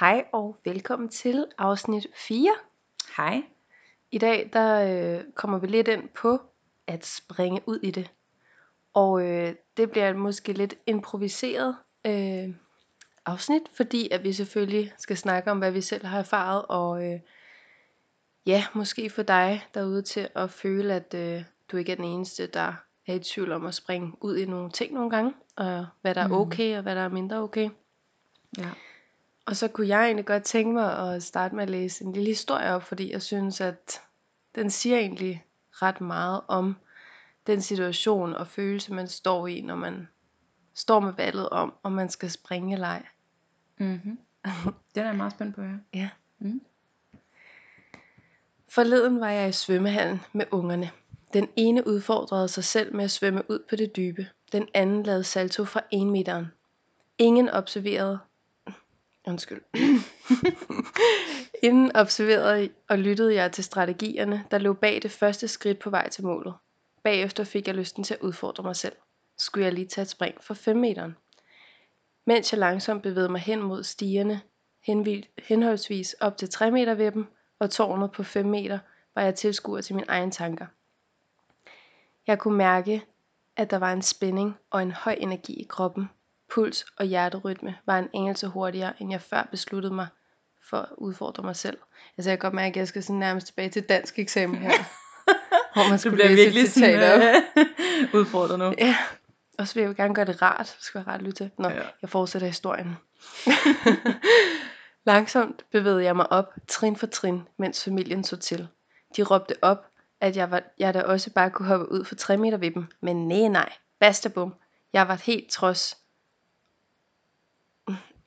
Hej og velkommen til afsnit 4. Hej. I dag der øh, kommer vi lidt ind på at springe ud i det. Og øh, det bliver måske lidt improviseret øh, afsnit, fordi at vi selvfølgelig skal snakke om, hvad vi selv har erfaret, og øh, ja, måske få dig derude til at føle, at øh, du ikke er den eneste, der er i tvivl om at springe ud i nogle ting nogle gange, og hvad der er Mm. okay, og hvad der er mindre okay. Ja. Og så kunne jeg egentlig godt tænke mig at starte med at læse en lille historie op, fordi jeg synes, at den siger egentlig ret meget om den situation og følelse, man står i, når man står med valget om, om man skal springe eller ej. Mm-hmm. Det er jeg meget spændt på, ja. Ja. Mm. Forleden var jeg i svømmehallen med ungerne. Den ene udfordrede sig selv med at svømme ud på det dybe. Den anden lavede salto fra 1 meteren. Ingen observerede... Undskyld. Inden observerede og lyttede jeg til strategierne, der lå bag det første skridt på vej til målet. Bagefter fik jeg lysten til at udfordre mig selv. Skulle jeg lige tage et spring for 5 meteren? Mens jeg langsomt bevægede mig hen mod stigerne, henholdsvis op til 3 meter ved dem og tårnet på 5 meter, var jeg tilskuer til mine egne tanker. Jeg kunne mærke, at der var en spænding og en høj energi i kroppen. Puls og hjerterytme var en anelse hurtigere, end jeg før besluttede mig for at udfordre mig selv. Altså jeg kan godt mærke, at jeg skal sådan nærmest tilbage til dansk eksamen her. hvor man skulle bliver læse virkelig sådan, øh, udfordret nu. Ja, og så vil jeg jo gerne gøre det rart. Det skal være rart at lytte til. Nå, Ja. jeg fortsætter historien. Langsomt bevægede jeg mig op, trin for trin, mens familien så til. De råbte op, at jeg, var, jeg da også bare kunne hoppe ud for 3 meter ved dem. Men nej, nej. Bastabum. Jeg var helt trods.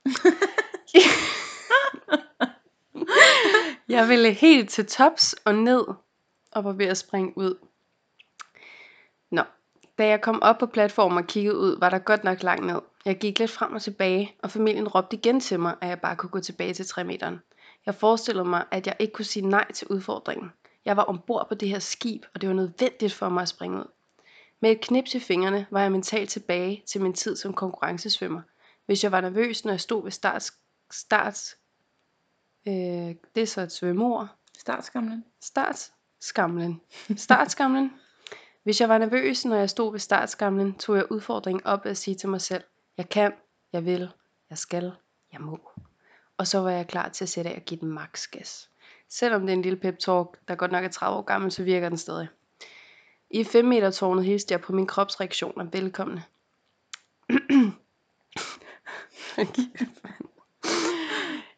jeg ville helt til tops og ned, og var ved at springe ud. Nå, da jeg kom op på platformen og kiggede ud, var der godt nok langt ned. Jeg gik lidt frem og tilbage, og familien råbte igen til mig, at jeg bare kunne gå tilbage til 3 meteren. Jeg forestillede mig, at jeg ikke kunne sige nej til udfordringen. Jeg var ombord på det her skib, og det var nødvendigt for mig at springe ud. Med et knips i fingrene var jeg mentalt tilbage til min tid som konkurrencesvømmer. Hvis jeg var nervøs, når jeg stod ved starts... starts øh, det er så et svømmeord. Startskamlen. Startskamlen. Startskamlen. Hvis jeg var nervøs, når jeg stod ved startskamlen, tog jeg udfordringen op at sige til mig selv, jeg kan, jeg vil, jeg skal, jeg må. Og så var jeg klar til at sætte af og give den max gas. Selvom det er en lille pep talk, der godt nok er 30 år gammel, så virker den stadig. I 5 meter tårnet hilste jeg på min kropsreaktioner velkomne.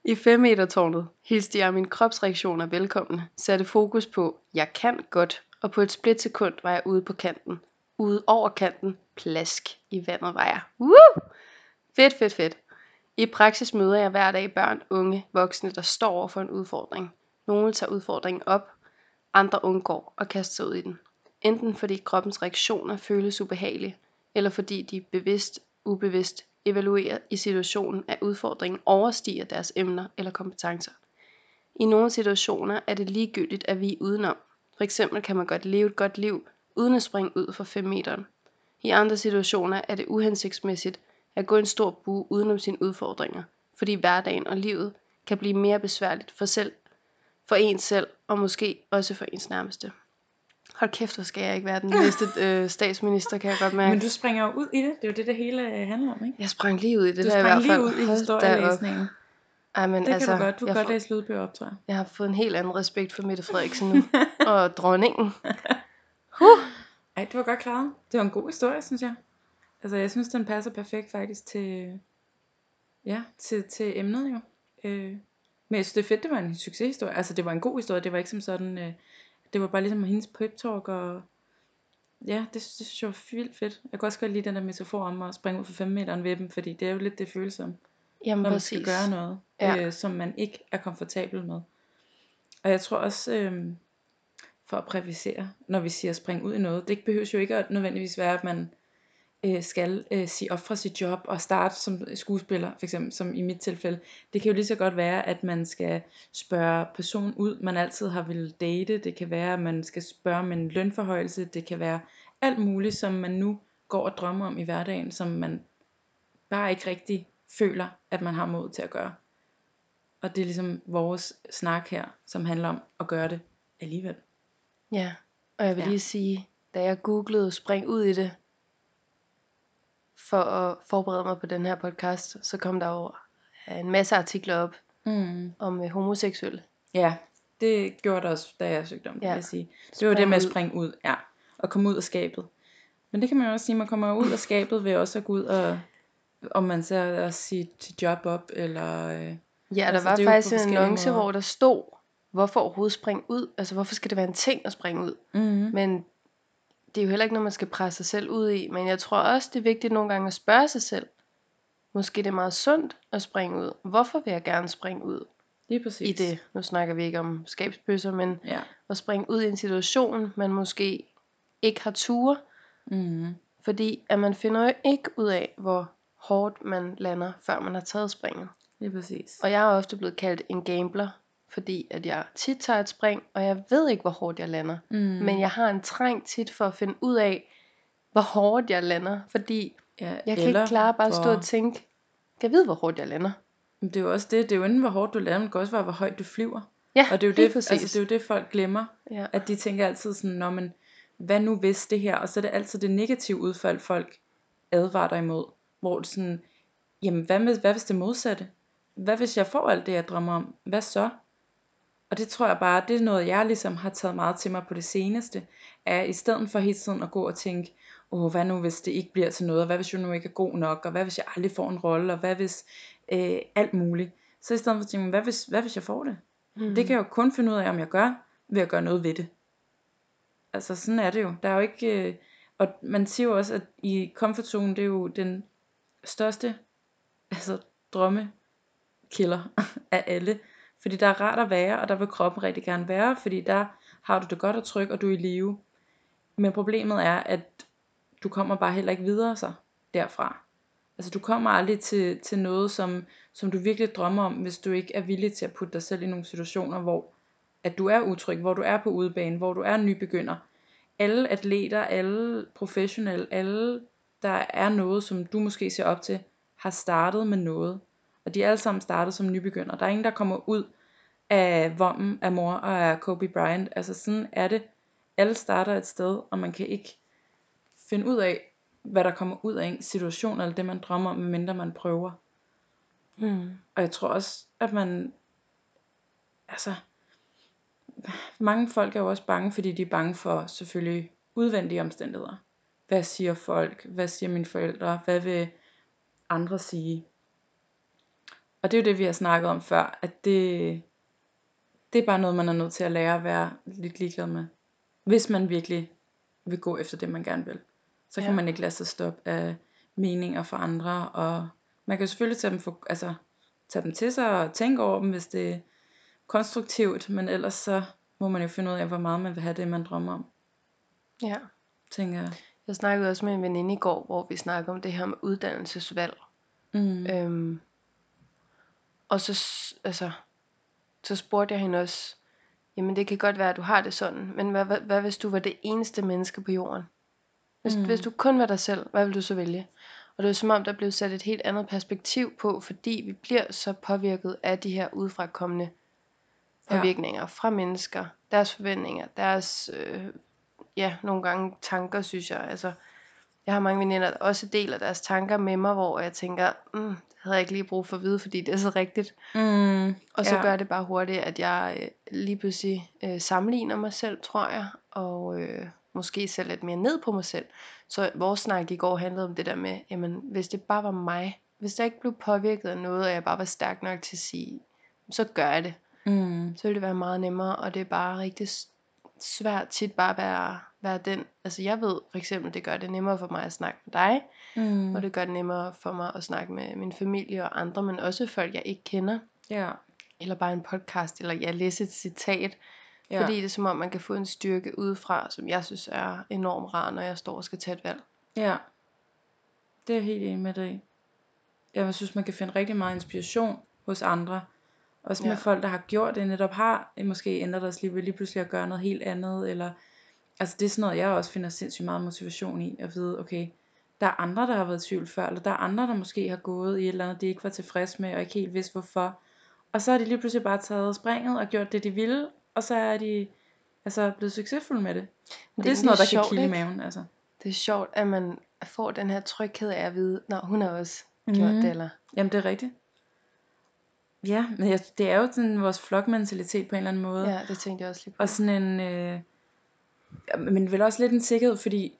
I 5 meter tårnet hilste jeg mine kropsreaktioner velkomne, satte fokus på, jeg kan godt, og på et splitsekund var jeg ude på kanten. Ude over kanten, plask i vandet var jeg. Woo! Fedt, fedt, fedt. I praksis møder jeg hver dag børn, unge, voksne, der står over for en udfordring. Nogle tager udfordringen op, andre undgår og kaster sig ud i den. Enten fordi kroppens reaktioner føles ubehagelige, eller fordi de bevidst, ubevidst evaluerer i situationen, at udfordringen overstiger deres emner eller kompetencer. I nogle situationer er det ligegyldigt, at vi er udenom. For eksempel kan man godt leve et godt liv, uden at springe ud for 5 meter. I andre situationer er det uhensigtsmæssigt at gå en stor bue udenom sine udfordringer, fordi hverdagen og livet kan blive mere besværligt for, selv, for en selv, og måske også for ens nærmeste. Hold kæft, hvor skal jeg ikke være den næste øh, statsminister, kan jeg godt mærke. Men du springer jo ud i det. Det er jo det, det hele øh, handler om, ikke? Jeg sprang lige ud i det Du der i sprang hvert lige fald. ud i Hold da op. historielæsningen. Ej, men Det altså, kan du godt. Du kan godt læse lydbøger op, tror jeg. jeg har fået en helt anden respekt for Mette Frederiksen nu. og dronningen. Huh. Ej, det var godt klaret. Det var en god historie, synes jeg. Altså, jeg synes, den passer perfekt faktisk til, ja, til, til emnet jo. Øh, men jeg synes, det er fedt, det var en succeshistorie. Altså, det var en god historie. Det var ikke som sådan, øh, det var bare ligesom hendes pep talk, og ja, det, det synes jeg var vildt fedt. Jeg kan også godt lide den der metafor om at springe ud for 5 meter ved dem, fordi det er jo lidt det føles som, Jamen når man præcis. skal gøre noget, ja. øh, som man ikke er komfortabel med. Og jeg tror også, øh, for at præcisere, når vi siger spring ud i noget, det behøver jo ikke at nødvendigvis være, at man øh, skal øh, sige op fra sit job og starte som skuespiller, for eksempel som i mit tilfælde. Det kan jo lige så godt være, at man skal spørge personen ud, man altid har ville date. Det kan være, at man skal spørge om en lønforhøjelse. Det kan være alt muligt, som man nu går og drømmer om i hverdagen, som man bare ikke rigtig føler, at man har mod til at gøre. Og det er ligesom vores snak her, som handler om at gøre det alligevel. Ja, og jeg vil Ja. lige sige, da jeg googlede spring ud i det, for at forberede mig på den her podcast, så kom der jo en masse artikler op Mm. om øh, homoseksuelle. Ja, det gjorde det også, da jeg søgte om det, Ja. vil jeg sige. Det var det med at springe ud, ja. Og komme ud af skabet. Men det kan man jo også sige, man kommer ud af skabet ved også at gå ud og, om man så at sige til job op, eller... Øh, Ja, der Altså, var faktisk en annonce, måder. hvor der stod, hvorfor overhovedet springe ud? Altså, hvorfor skal det være en ting at springe ud? mm, Men det er jo heller ikke noget, man skal presse sig selv ud i. Men jeg tror også, det er vigtigt nogle gange at spørge sig selv. Måske det er meget sundt at springe ud. Hvorfor vil jeg gerne springe ud lige præcis. i det? Nu snakker vi ikke om skabsbøsser, men Ja. at springe ud i en situation, man måske ikke har ture. Mm, Fordi at man finder jo ikke ud af, hvor hårdt man lander, før man har taget springet. lige præcis. Og jeg er ofte blevet kaldt en gambler, fordi at jeg tit tager et spring, og jeg ved ikke, hvor hårdt jeg lander. Mm, Men jeg har en træng tit for at finde ud af, hvor hårdt jeg lander. Fordi ja, jeg kan ikke klare bare at stå hvor, og tænke, kan jeg vide, hvor hårdt jeg lander? Det er jo også det, det er jo enten hvor hårdt du lander, men det kan også være, hvor højt du flyver. Ja, Og det er jo det, præcis. altså, det er jo det, folk glemmer. ja. At de tænker altid sådan, Nå, men hvad nu hvis det her? Og så er det altid det negative udfald, folk advarer dig imod. Hvor det sådan, jamen hvad, med, hvad hvis det modsatte? Hvad hvis jeg får alt det, jeg drømmer om? Hvad så? Og det tror jeg bare, det er noget, jeg ligesom har taget meget til mig på det seneste. Er i stedet for hele tiden at gå og tænke, åh, hvad nu hvis det ikke bliver til noget? Og hvad hvis jeg nu ikke er god nok? Og hvad hvis jeg aldrig får en rolle? Og hvad hvis øh, alt muligt? Så i stedet for at tænke, hvad hvis, hvad hvis jeg får det? Mm. Det kan jeg jo kun finde ud af, om jeg gør, ved at gøre noget ved det. Altså sådan er det jo. Der er jo ikke... Øh, og man siger jo også, at i comfort zone, det er jo den største altså, drømmekiller af alle. Fordi der er rart at være, og der vil kroppen rigtig gerne være, fordi der har du det godt og tryg, og du er i live. Men problemet er, at du kommer bare heller ikke videre så derfra. Altså du kommer aldrig til, til noget, som, som du virkelig drømmer om, hvis du ikke er villig til at putte dig selv i nogle situationer, hvor at du er utryg, hvor du er på udebane, hvor du er nybegynder. Alle atleter, alle professionelle, alle der er noget, som du måske ser op til, har startet med noget. Og de er alle sammen startet som nybegynder. Der er ingen, der kommer ud af vommen af mor og af Kobe Bryant. Altså sådan er det. Alle starter et sted, og man kan ikke finde ud af, hvad der kommer ud af en situation, eller det man drømmer om, medmindre man prøver. Mm. Og jeg tror også, at man, altså, mange folk er jo også bange, fordi de er bange for selvfølgelig udvendige omstændigheder. Hvad siger folk? Hvad siger mine forældre? Hvad vil andre sige? Og det er jo det, vi har snakket om før, at det, det er bare noget, man er nødt til at lære at være lidt ligeglad med. Hvis man virkelig vil gå efter det, man gerne vil. Så kan Ja. man ikke lade sig stoppe af meninger fra andre, og man kan selvfølgelig tage dem, for, altså, tage dem til sig og tænke over dem, hvis det er konstruktivt, men ellers så må man jo finde ud af, hvor meget man vil have det, man drømmer om, ja. tænker jeg. Jeg snakkede også med en veninde i går, hvor vi snakkede om det her med uddannelsesvalg. Mm. Øhm, og så, altså, så spurgte jeg hende også, jamen det kan godt være, at du har det sådan, men hvad, hvad, hvad hvis du var det eneste menneske på jorden? Hvis, Mm. hvis du kun var dig selv, hvad vil du så vælge? Og det er som om, der blev sat et helt andet perspektiv på, fordi vi bliver så påvirket af de her udefrakommende Ja. påvirkninger fra mennesker, deres forventninger, deres, øh, ja, nogle gange tanker, synes jeg. Altså, jeg har mange veninder, der også deler deres tanker med mig, hvor jeg tænker, mm, havde jeg ikke lige brug for at vide, fordi det er så rigtigt. Mm. Og så ja. gør det bare hurtigt, at jeg øh, lige pludselig øh, sammenligner mig selv, tror jeg, og øh, måske selv lidt mere ned på mig selv. Så vores snak i går handlede om det der med, jamen hvis det bare var mig, hvis jeg ikke blev påvirket af noget, og jeg bare var stærk nok til at sige, så gør jeg det. Mm. Så ville det være meget nemmere, og det er bare rigtig svært tit bare at være, være den. Altså jeg ved for eksempel, det gør det nemmere for mig at snakke med dig, Mm. og det gør det nemmere for mig at snakke med min familie og andre, men også folk, jeg ikke kender Ja. eller bare en podcast, eller jeg læser et citat, Ja. fordi det er som om, man kan få en styrke udefra, som jeg synes er enormt rar, når jeg står og skal tage et valg. Ja, det er jeg helt enig med dig. Jeg synes, man kan finde rigtig meget inspiration hos andre. Også med Ja. folk, der har gjort det, netop har eh, måske ændret deres liv ved lige pludselig at gøre noget helt andet. Eller, altså det er sådan noget, jeg også finder sindssygt meget motivation i. At vide, okay, der er andre, der har været i tvivl før. Eller der er andre, der måske har gået i et eller andet, de ikke var tilfredse med, og ikke helt vidste hvorfor. Og så har de lige pludselig bare taget springet og gjort det, de ville, og så er de altså blevet succesfulde med det. Og det, det er sådan noget, der sjovt, kan kilde ikke? maven. Altså. Det er sjovt, at man får den her tryghed af at vide, når hun har også gjort Mhm. det, eller... Jamen, det er rigtigt. Ja, men jeg, det er jo sådan vores flokmentalitet på en eller anden måde. Ja, det tænkte jeg også lige på. Og sådan en, øh, men vel også lidt en sikkerhed, fordi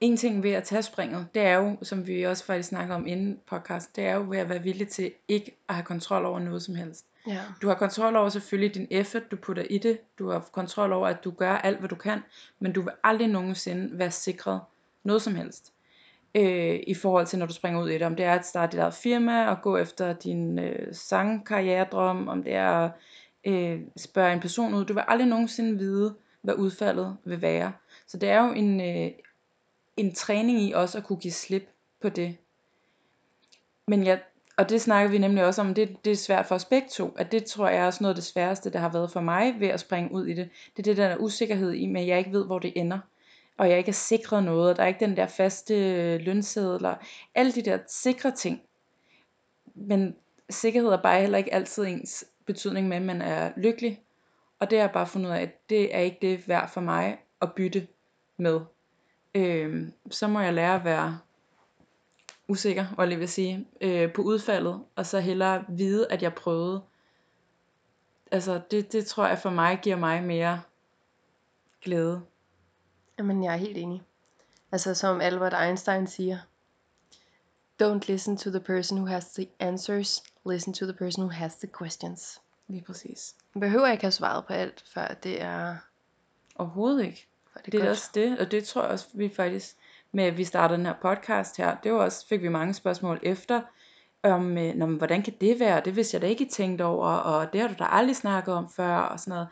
en ting ved at tage springet, det er jo, som vi også faktisk snakker om inden podcast, det er jo ved at være villig til ikke at have kontrol over noget som helst. Ja. Du har kontrol over selvfølgelig din effort, du putter i det. Du har kontrol over, at du gør alt, hvad du kan. Men du vil aldrig nogensinde være sikret noget som helst. Øh, I forhold til, når du springer ud i det. Om det er at starte dit eget firma og gå efter din øh, sangkarrieredrøm. Om det er at øh, spørge en person ud. Du vil aldrig nogensinde vide, hvad udfaldet vil være. Så det er jo en, øh, en træning i også at kunne give slip på det. Men jeg, og det snakker vi nemlig også om, det, det er svært for os begge to, at det tror jeg er også noget af det sværeste, der har været for mig ved at springe ud i det. Det er det der usikkerhed i, med jeg ikke ved, hvor det ender. Og jeg ikke er sikret noget, og der er ikke den der faste øh, lønsedler. Alle de der sikre ting. Men sikkerhed er bare heller ikke altid ens betydning med, at man er lykkelig. Og det har jeg bare fundet ud af, at det er ikke det værd for mig at bytte med. Øhm, så må jeg lære at være usikker, var jeg vil sige, øh, på udfaldet, og så hellere vide, at jeg prøvede. Altså, det, det tror jeg for mig giver mig mere glæde. Jamen, jeg er helt enig. Altså, som Albert Einstein siger, Don't listen to the person who has the answers, listen to the person who has the questions. Lige præcis. Man behøver ikke have svaret på alt, før det er, Overhovedet ikke. før det er Det er godt. også det, og det tror jeg også, vi faktisk, med at vi startede den her podcast her, det var også, fik vi mange spørgsmål efter, om, øh, Nå, men hvordan kan det være, det vidste jeg da ikke I tænkte over, og det har du da aldrig snakket om før, og sådan noget.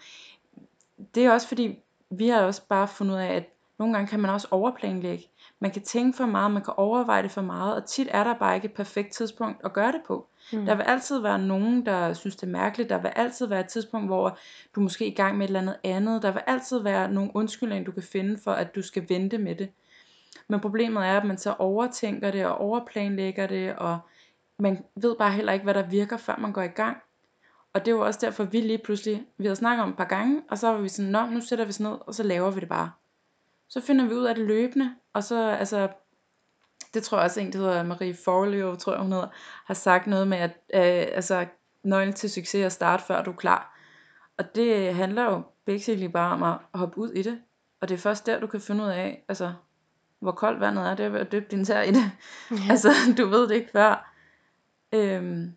Det er også fordi, vi har også bare fundet ud af, at nogle gange kan man også overplanlægge. Man kan tænke for meget, man kan overveje det for meget, og tit er der bare ikke et perfekt tidspunkt at gøre det på. Mm. Der vil altid være nogen, der synes det er mærkeligt. Der vil altid være et tidspunkt, hvor du måske er i gang med et eller andet andet. Der vil altid være nogle undskyldninger, du kan finde for, at du skal vente med det. Men problemet er, at man så overtænker det og overplanlægger det, og man ved bare heller ikke, hvad der virker, før man går i gang. Og det var også derfor, vi lige pludselig, vi havde snakket om et par gange, og så var vi sådan, nå, nu sætter vi os ned, og så laver vi det bare. Så finder vi ud af det løbende, og så, altså, det tror jeg også en, der hedder Marie Forleo, tror jeg hun hedder, har sagt noget med, at øh, altså, nøglen til succes er at starte, før du er klar. Og det handler jo basically bare om at hoppe ud i det. Og det er først der, du kan finde ud af, altså, hvor koldt vandet er, det er ved at dyppe din tær i det. Ja. altså, du ved det ikke før. Øhm,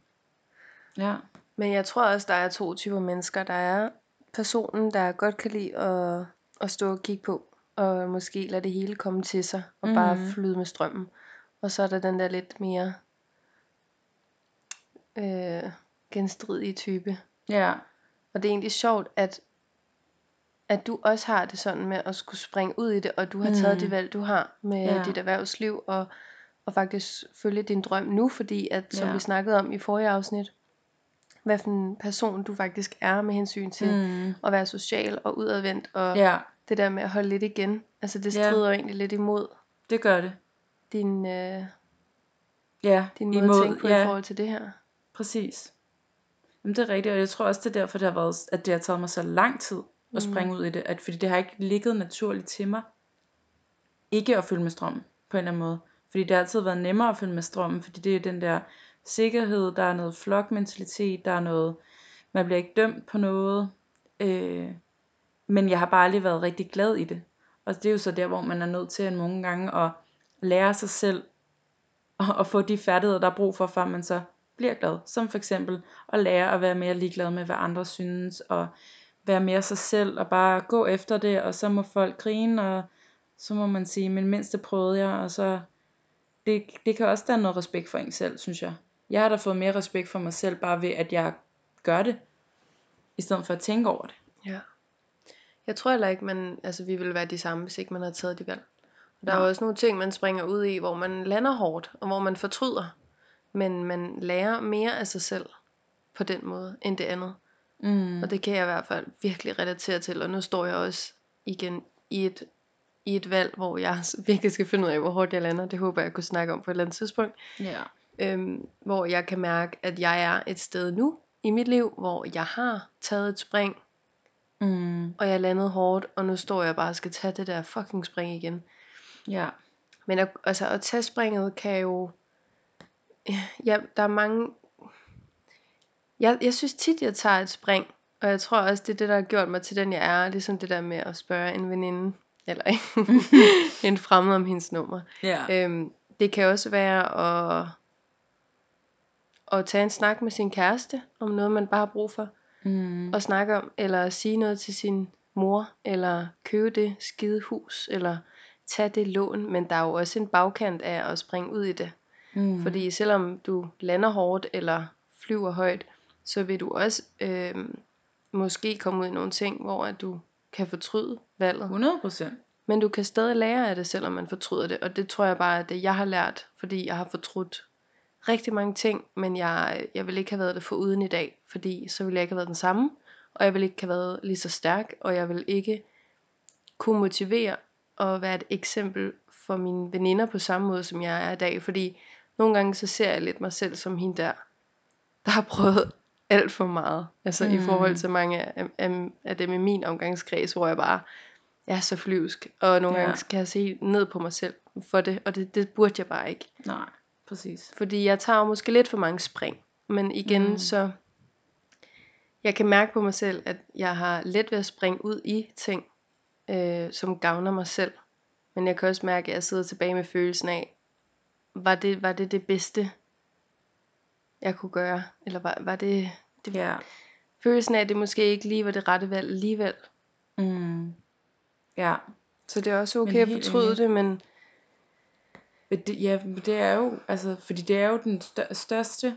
ja. Men jeg tror også, der er to typer mennesker. Der er personen, der godt kan lide at, at stå og kigge på, og måske lade det hele komme til sig, og mm. bare Mhm. flyde med strømmen. Og så er der den der lidt mere øh, genstridige type. Ja. Og det er egentlig sjovt, at, at du også har det sådan med at skulle springe ud i det, og du har taget Mm. det valg, du har med Ja. dit erhvervsliv, og, og faktisk følge din drøm nu, fordi at, som Ja. vi snakkede om i forrige afsnit, hvad for en person du faktisk er med hensyn til Mm. at være social og udadvendt, og Ja, det der med at holde lidt igen, altså det Ja. strider jo egentlig lidt imod det gør det. din, øh, Ja, din måde at tænke på ja, i forhold til det her. præcis. Jamen, det er rigtigt, og jeg tror også, det er derfor, det har været, at det har taget mig så lang tid at Mm. springe ud i det. At, fordi det har ikke ligget naturligt til mig. Ikke at følge med strømmen, på en eller anden måde. Fordi det har altid været nemmere at følge med strømmen, fordi det er den der sikkerhed, der er noget flokmentalitet, der er noget, man bliver ikke dømt på noget. Øh, men jeg har bare aldrig været rigtig glad i det. Og det er jo så der, hvor man er nødt til at nogle gange at lære sig selv at få de færdigheder, der er brug for, før man så bliver glad. Som for eksempel at lære at være mere ligeglad med, hvad andre synes, og være mere sig selv, og bare gå efter det, og så må folk grine, og så må man sige, men mindst det prøvede jeg, og så, det, det kan også danne noget respekt for en selv, synes jeg. Jeg har da fået mere respekt for mig selv, bare ved at jeg gør det, i stedet for at tænke over det. Ja. Jeg tror heller ikke, man, altså vi vil være de samme, hvis ikke man har taget de valg. Og der er Nej. jo også nogle ting, man springer ud i, hvor man lander hårdt, og hvor man fortryder. Men man lærer mere af sig selv på den måde, end det andet. Mm. Og det kan jeg i hvert fald virkelig relatere til. Og nu står jeg også igen i et, i et valg, hvor jeg virkelig skal finde ud af, hvor hårdt jeg lander. Det håber jeg, jeg kunne snakke om på et eller andet tidspunkt. Ja. Øhm, hvor jeg kan mærke, at jeg er et sted nu, i mit liv, hvor jeg har taget et spring, Mm. og jeg landede hårdt, og nu står jeg bare og skal tage det der fucking spring igen. Ja. Men at, altså, at tage springet kan jo... Ja, der er mange... Jeg, jeg synes tit, jeg tager et spring, og jeg tror også, det er det, der har gjort mig til den, jeg er. Ligesom det der med at spørge en veninde, eller en fremmed om hendes nummer. Ja. Øhm, det kan også være at, at tage en snak med sin kæreste, om noget, man bare har brug for Mm. at snakke om, eller sige noget til sin mor, eller købe det skide hus, eller tage det lån. Men der er jo også en bagkant af at springe ud i det. Mm. Fordi selvom du lander hårdt eller flyver højt, så vil du også øh, måske komme ud i nogle ting, hvor at du kan fortryde valget. 100 procent. Men du kan stadig lære af det, selvom man fortryder det. Og det tror jeg bare er det, jeg har lært, fordi jeg har fortrudt rigtig mange ting, men jeg, jeg vil ikke have været det for uden i dag, fordi så ville jeg ikke have været den samme, og jeg vil ikke have været lige så stærk, og jeg vil ikke kunne motivere og være et eksempel for mine veninder på samme måde, som jeg er i dag, fordi nogle gange så ser jeg lidt mig selv som hende der, der har prøvet alt for meget, altså mm. i forhold Mm. til mange af, af, af dem i min omgangskreds, hvor jeg bare jeg er så flyvsk, og nogle Ja. gange skal jeg se ned på mig selv for det, og det, det burde jeg bare ikke. Nej, præcis. Fordi jeg tager måske lidt for mange spring. Men igen, Mm. så... Jeg kan mærke på mig selv, at jeg har let ved at springe ud i ting, øh, som gavner mig selv. Men jeg kan også mærke, at jeg sidder tilbage med følelsen af, var det var det, det bedste, jeg kunne gøre? Eller var, var det, det Ja. følelsen af, at det måske ikke lige var det rette valg alligevel? Mm. Ja. Så det er også okay at fortryde det, Men det, ja, men det er jo, altså, fordi det er jo den største,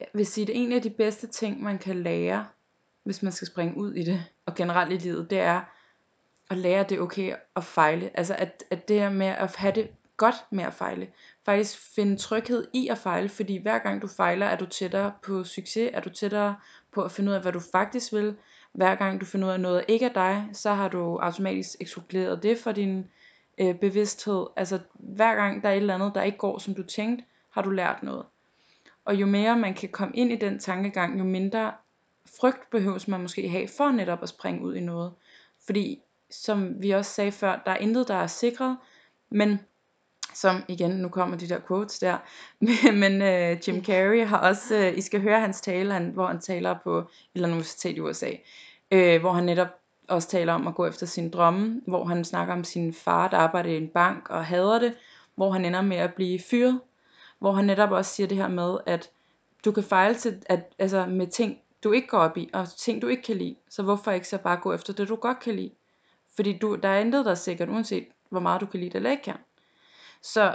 jeg vil sige, det er en af de bedste ting, man kan lære, hvis man skal springe ud i det, og generelt i livet, det er at lære, at det er okay at fejle. Altså, at, at det her med at have det godt med at fejle. Faktisk finde tryghed i at fejle, fordi hver gang du fejler, er du tættere på succes, er du tættere på at finde ud af, hvad du faktisk vil. Hver gang du finder ud af noget ikke er dig, så har du automatisk ekskluderet det fra din øh, bevidsthed. Altså hver gang der er et eller andet, der ikke går, som du tænkte, har du lært noget. Og jo mere man kan komme ind i den tankegang, jo mindre frygt behøves man måske have for netop at springe ud i noget. Fordi, som vi også sagde før, der er intet, der er sikret, men som igen, nu kommer de der quotes der, men, øh, Jim Carrey har også, øh, I skal høre hans tale, han, hvor han taler på et eller andet universitet i USA, øh, hvor han netop også taler om at gå efter sin drømme, hvor han snakker om sin far, der arbejder i en bank og hader det, hvor han ender med at blive fyret, hvor han netop også siger det her med, at du kan fejle til, at, altså med ting, du ikke går op i, og ting, du ikke kan lide, så hvorfor ikke så bare gå efter det, du godt kan lide? Fordi du, der er intet, der er sikkert, uanset hvor meget du kan lide det eller ikke kan. Så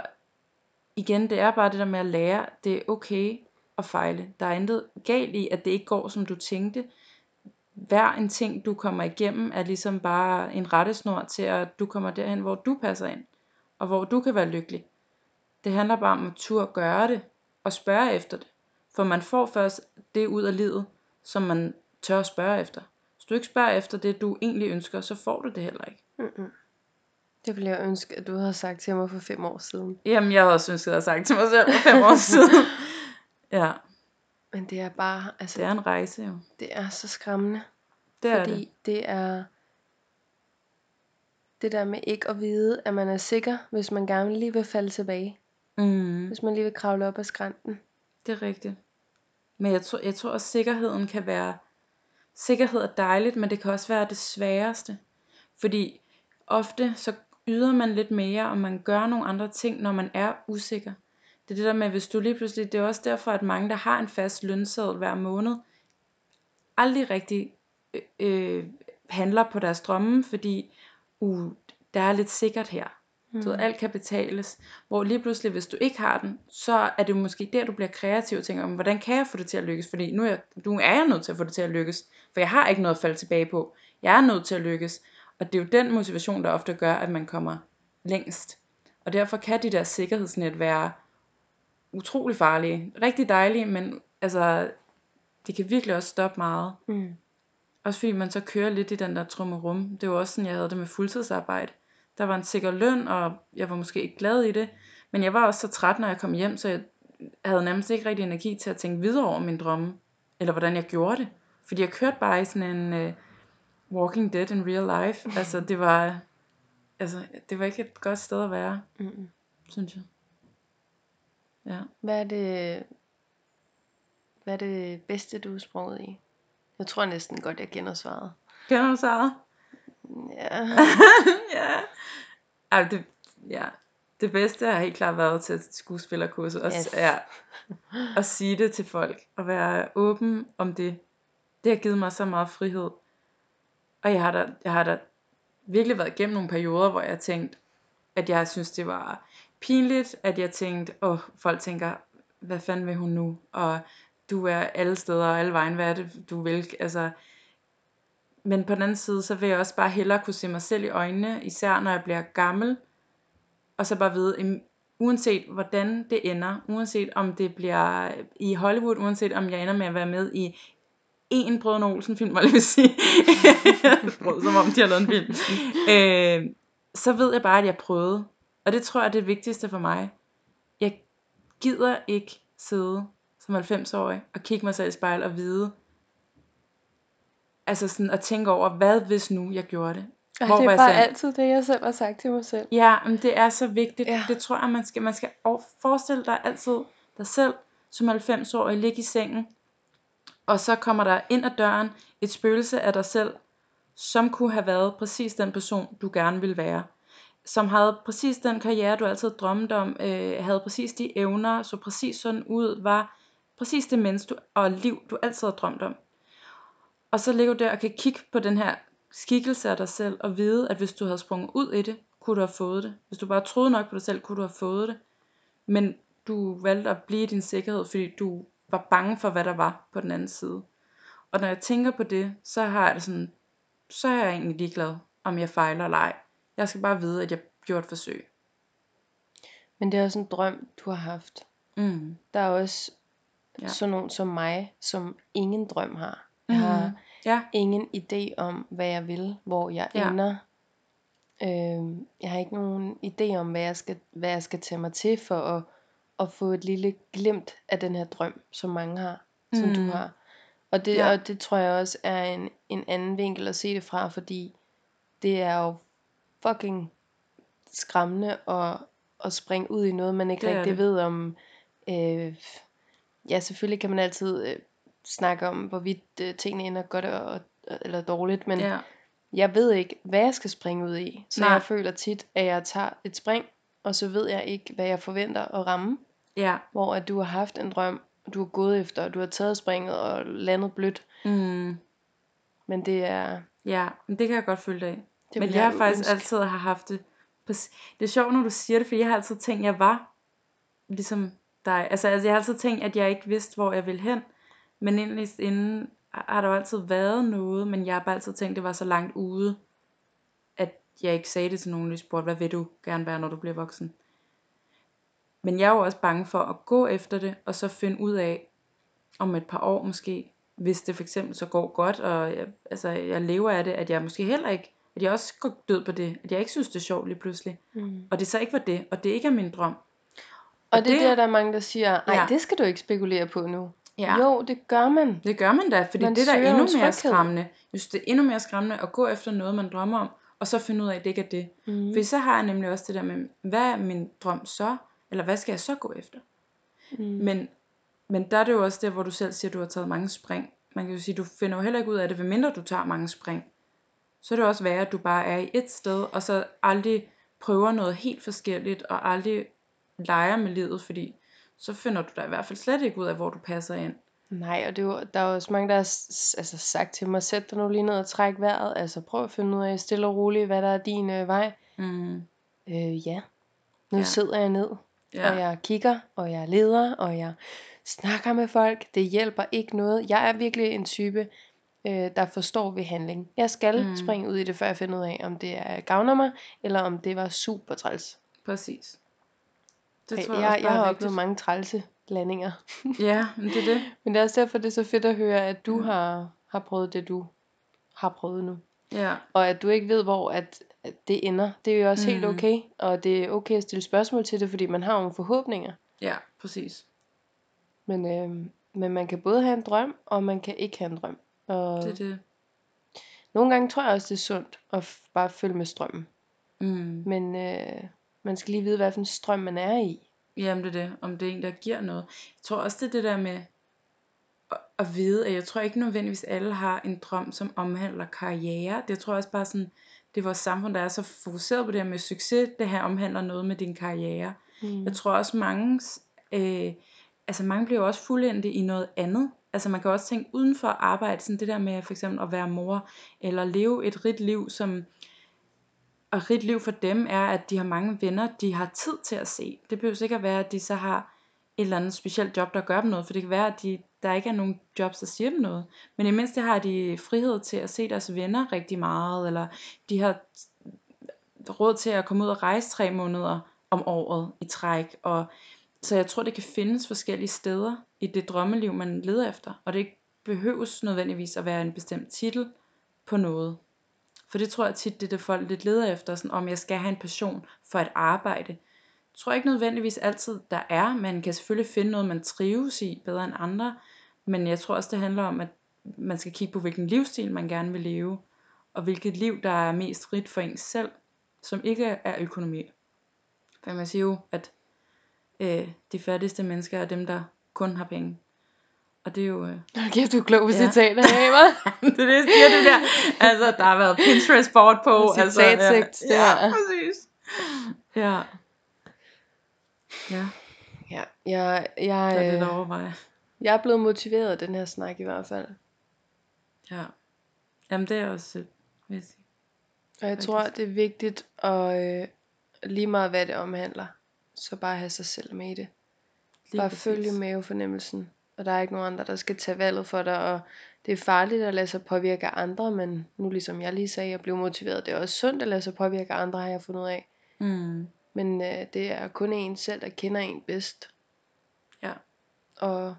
igen, det er bare det der med at lære, det er okay at fejle. Der er intet galt i, at det ikke går, som du tænkte. Hver en ting, du kommer igennem, er ligesom bare en rettesnor til, at du kommer derhen, hvor du passer ind. Og hvor du kan være lykkelig. Det handler bare om at turde gøre det, og spørge efter det. For man får først det ud af livet, som man tør at spørge efter. Hvis du ikke spørger efter det, du egentlig ønsker, så får du det heller ikke. mm-mm. det ville jeg ønske, at du havde sagt til mig for fem år siden. Jamen, jeg havde også ønsket at have sagt til mig selv for fem år siden. Ja, Men det er bare, altså, det er en rejse jo. det er så skræmmende. Det er fordi det. det er det der med ikke at vide, at man er sikker, hvis man gerne lige vil falde tilbage. Mm, Hvis man lige vil kravle op ad skrænten. det er rigtigt. Men jeg tror, jeg tror også, sikkerheden kan være... Sikkerhed er dejligt, men det kan også være det sværeste. Fordi ofte så yder man lidt mere, og man gør nogle andre ting, når man er usikker. Det er det der med, hvis du lige pludselig... Det er også derfor, at mange, der har en fast lønseddel hver måned, aldrig rigtig øh, øh, handler på deres drømme, fordi uh, der er lidt sikkert her. Mm. Ved, alt kan betales. Hvor lige pludselig, hvis du ikke har den, så er det jo måske der, du bliver kreativ og tænker, "Jamen, hvordan kan jeg få det til at lykkes? Fordi nu er, jeg, nu er jeg nødt til at få det til at lykkes. For jeg har ikke noget at falde tilbage på. Jeg er nødt til at lykkes. Og det er jo den motivation, der ofte gør, at man kommer længst. Og derfor kan de der sikkerhedsnet være utrolig farlige. Rigtig dejlige, men altså, de kan virkelig også stoppe meget. Mm. Også fordi man så kører lidt i den der trummerum. Det var også sådan, jeg havde det med fuldtidsarbejde. Der var en sikker løn, og jeg var måske ikke glad i det. Men jeg var også så træt, når jeg kom hjem, så jeg havde nærmest ikke rigtig energi til at tænke videre over min drømme. eller hvordan jeg gjorde det. Fordi jeg kørte bare i sådan en uh, Walking Dead in real life. altså, det var, altså, det var ikke et godt sted at være, Mm. synes jeg. Ja. Hvad er det, hvad er det bedste, du er sprunget i? Jeg tror næsten godt, jeg kender svaret. Kender du Sara? Ja. ja. Ej, det, ja. Det bedste har helt klart været til skuespillerkurset. Også Yes. er at sige det til folk. Og være åben om det. Det har givet mig så meget frihed. Og jeg har da, jeg har da virkelig været igennem nogle perioder, hvor jeg tænkte, at jeg synes, det var pinligt, at jeg tænkte, åh, folk tænker, hvad fanden vil hun nu? Og du er alle steder og alle vejen, hvad er det, du vil? Altså, men på den anden side, så vil jeg også bare hellere kunne se mig selv i øjnene, især når jeg bliver gammel, og så bare vide, uanset hvordan det ender, uanset om det bliver i Hollywood, uanset om jeg ender med at være med i en Brødrene Olsen film, må jeg lige sige. Brød, som om de har lavet en film. Øh, så ved jeg bare, at jeg prøvede. Og det tror jeg er det vigtigste for mig. Jeg gider ikke sidde som 90-årig og kigge mig selv i spejl og vide, altså sådan at tænke over, hvad hvis nu jeg gjorde det? Ej, Hvor det er bare selv? altid det, jeg selv har sagt til mig selv. Ja, men det er så vigtigt. Ja. Det tror jeg, man skal, man skal forestille dig altid dig selv som 90-årig ligge i sengen, og så kommer der ind ad døren et spøgelse af dig selv, som kunne have været præcis den person, du gerne ville være. Som havde præcis den karriere, du altid drømte om, øh, havde præcis de evner, så præcis sådan ud, var præcis det menneske du, og liv, du altid har drømt om. Og så ligger du der og kan kigge på den her skikkelse af dig selv, og vide, at hvis du havde sprunget ud i det, kunne du have fået det. Hvis du bare troede nok på dig selv, kunne du have fået det. Men du valgte at blive i din sikkerhed, fordi du var bange for, hvad der var på den anden side. Og når jeg tænker på det, så har jeg det sådan, så er jeg egentlig ligeglad, om jeg fejler eller ej. Jeg skal bare vide, at jeg gjorde et forsøg. Men det er også en drøm, du har haft. Mm. Der er også Ja. sådan nogen som mig, som ingen drøm har. Jeg har Mm. Ja, ingen idé om, hvad jeg vil, hvor jeg Ja. ender. Øhm, jeg har ikke nogen idé om, hvad jeg skal, hvad jeg skal tage mig til for at, at få et lille glimt af den her drøm, som mange har, som du Mm. har. Og det, ja. og det tror jeg også er en, en anden vinkel at se det fra, fordi det er jo fucking skræmmende at, at springe ud i noget, man ikke Det rigtig det. ved om. Øh, ja, selvfølgelig kan man altid øh, snakke om, hvorvidt øh, tingene ender godt og, eller dårligt, men ja, jeg ved ikke, hvad jeg skal springe ud i. Så Nej. Nej. jeg føler tit, at jeg tager et spring, og så ved jeg ikke, hvad jeg forventer at ramme. ja. Hvor at du har haft en drøm, du har gået efter, og du har taget springet og landet blødt. Mm. Men det er... Ja, men det kan jeg godt følge dig af. Det Men jeg har faktisk ønske. altid har haft det. Det er sjovt, når du siger det, for jeg har altid tænkt, at jeg var ligesom dig. Altså, altså jeg har altid tænkt, at jeg ikke vidste, hvor jeg ville hen. Men egentlig inden har der jo altid været noget, men jeg har bare altid tænkt, at det var så langt ude, at jeg ikke sagde det til nogen, der spurgte, hvad vil du gerne være, når du bliver voksen? Men jeg er jo også bange for at gå efter det, og så finde ud af, om et par år måske, hvis det for eksempel så går godt, og jeg, altså, jeg lever af det, at jeg måske heller ikke, at jeg også går død på det, at jeg ikke synes, det er sjovt lige pludselig. Mm. Og det så ikke var det, og det ikke er min drøm. Og det er der, der er mange, der siger, ej, Ja. det skal du ikke spekulere på nu. Ja. Jo, det gør man. Det gør man da, fordi Man det er da søger endnu en mere tryghed. skræmmende. Jeg synes, det er endnu mere skræmmende at gå efter noget, man drømmer om, og så finde ud af, at det ikke er det. Mm. For så har jeg nemlig også det der med, hvad er min drøm så? Eller hvad skal jeg så gå efter? Mm. Men, men der er det jo også der, hvor du selv siger, at du har taget mange spring. Man kan jo sige, at du finder jo heller ikke ud af det, medmindre du tager mange spring. Så er det også værre, at du bare er i et sted, og så aldrig prøver noget helt forskelligt, og aldrig leger med livet, fordi så finder du da i hvert fald slet ikke ud af, hvor du passer ind. Nej, og det er jo, der er jo også mange, der har altså, sagt til mig, sæt dig nu lige ned og træk vejret. Altså prøv at finde ud af stille og roligt, hvad der er din øh, vej. Mm. Øh, ja, nu ja. sidder jeg ned, Ja. og jeg kigger, og jeg leder, og jeg snakker med folk. Det hjælper ikke noget. Jeg er virkelig en type, øh, der forstår ved handling. Jeg skal Mm. mm. springe ud i det, før jeg finder ud af, om det er gavner mig, eller om det var super træls. Præcis. Det tror jeg, jeg, også jeg har er oplevet vigtigt. mange trælse landinger. Ja, men det er det. Men det er også derfor, det er så fedt at høre, at du Ja. har, har prøvet det, du har prøvet nu. Ja, Og at du ikke ved, hvor at, at det ender. Det er jo også mm. helt Mm. okay. Og det er okay at stille spørgsmål til det, fordi man har nogle forhåbninger. ja, præcis. Men, øh, Men man kan både have en drøm, og man kan ikke have en drøm. Og Det er det. nogle gange tror jeg også, det er sundt at f- bare følge med strømmen. Mm. Men øh, man skal lige vide, hvad for en strøm man er i. Jamen det er det, om det er en, der giver noget. Jeg tror også, det er det der med at, at vide, at jeg tror ikke nødvendigvis alle har en drøm, som omhandler karriere. Det tror jeg også bare sådan, det er vores samfund, der er så fokuseret på det her med succes, det her omhandler noget med din karriere. Mm. Jeg tror også mange, øh, altså mange bliver jo også fuldendte i noget andet. Altså man kan også tænke uden for arbejde, sådan det der med for eksempel at være mor, eller leve et rigt liv, som, og rigt liv for dem er, at de har mange venner, de har tid til at se. Det behøver ikke at være, at de så har et eller andet specielt job, der gør dem noget, for det kan være, at de, der ikke er nogen jobs, der siger dem noget. Men i mindste har de frihed til at se deres venner rigtig meget, eller de har råd til at komme ud og rejse tre måneder om året i træk. Og, så jeg tror, det kan findes forskellige steder i det drømmeliv, man leder efter. Og det ikke behøves nødvendigvis at være en bestemt titel på noget. For det tror jeg tit, det er det folk lidt leder efter, sådan, om jeg skal have en passion for et arbejde. Jeg tror ikke nødvendigvis altid, der er. Man kan selvfølgelig finde noget, man trives i bedre end andre. Men jeg tror også, det handler om, at man skal kigge på, hvilken livsstil man gerne vil leve. Og hvilket liv, der er mest rigt for en selv, som ikke er økonomi. For man siger jo, at øh, de fattigste mennesker er dem, der kun har penge. Og det er jo... Øh, Okay, du er klog på Ja. citater, mig. det er det, jeg siger det der. Altså, der har været Pinterest-board på. altså, det ja, ja, præcis. Ja. Ja, Ja, jeg, jeg, der er lidt overveje. jeg er blevet motiveret af den her snak i hvert fald. Ja. Jamen, det er også sødt, vil jeg sige. Og jeg Faktisk. tror, det er vigtigt at øh, lige meget hvad det omhandler, så bare have sig selv med i det. Lige bare præcis. følge mavefornemmelsen. Og der er ikke nogen andre, der skal tage valget for dig. Og det er farligt at lade sig påvirke af andre, men nu ligesom jeg lige sagde, at jeg blev motiveret. Det er også sundt at lade sig påvirke af andre, har jeg fundet ud af. Mm. Men øh, det er kun en selv, der kender en bedst. Ja. Og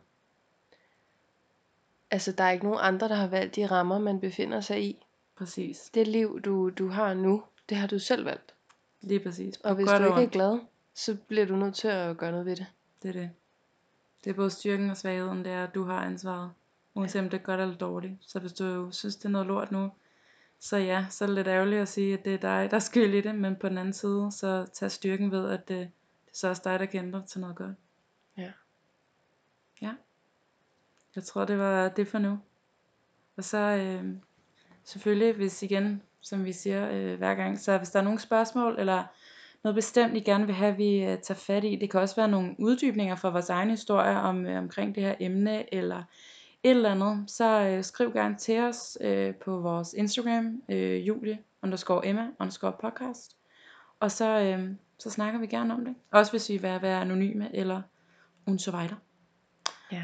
altså, der er ikke nogen andre, der har valgt de rammer, man befinder sig i. Præcis. Det liv, du, du har nu, det har du selv valgt. Lige præcis. Og hvis godt du ikke er glad, så bliver du nødt til at gøre noget ved det. Det er det. Det er både styrken og svagheden, det er, at du har ansvaret. Uanset om det er godt eller dårligt. Så hvis du synes, det er noget lort nu, så ja, så er det lidt ærgerligt at sige, at det er dig, der er skyld i det. Men på den anden side, så tag styrken ved, at det, det er så også dig, der ændre til noget godt. Ja. Ja. Jeg tror, det var det for nu. Og så øh, selvfølgelig, hvis igen, som vi siger øh, hver gang, så hvis der er nogle spørgsmål, eller noget bestemt, I gerne vil have, vi øh, tager fat i. Det kan også være nogle uddybninger fra vores egen historie om, øh, omkring det her emne, eller et eller andet, så øh, skriv gerne til os øh, på vores Instagram, øh, Julie underscore Emma underscore podcast. Og så, øh, så snakker vi gerne om det. Også hvis I vil være anonyme eller weiter. Ja,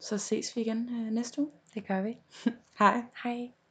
Så ses vi igen øh, næste uge. det gør vi. Hej. Hej.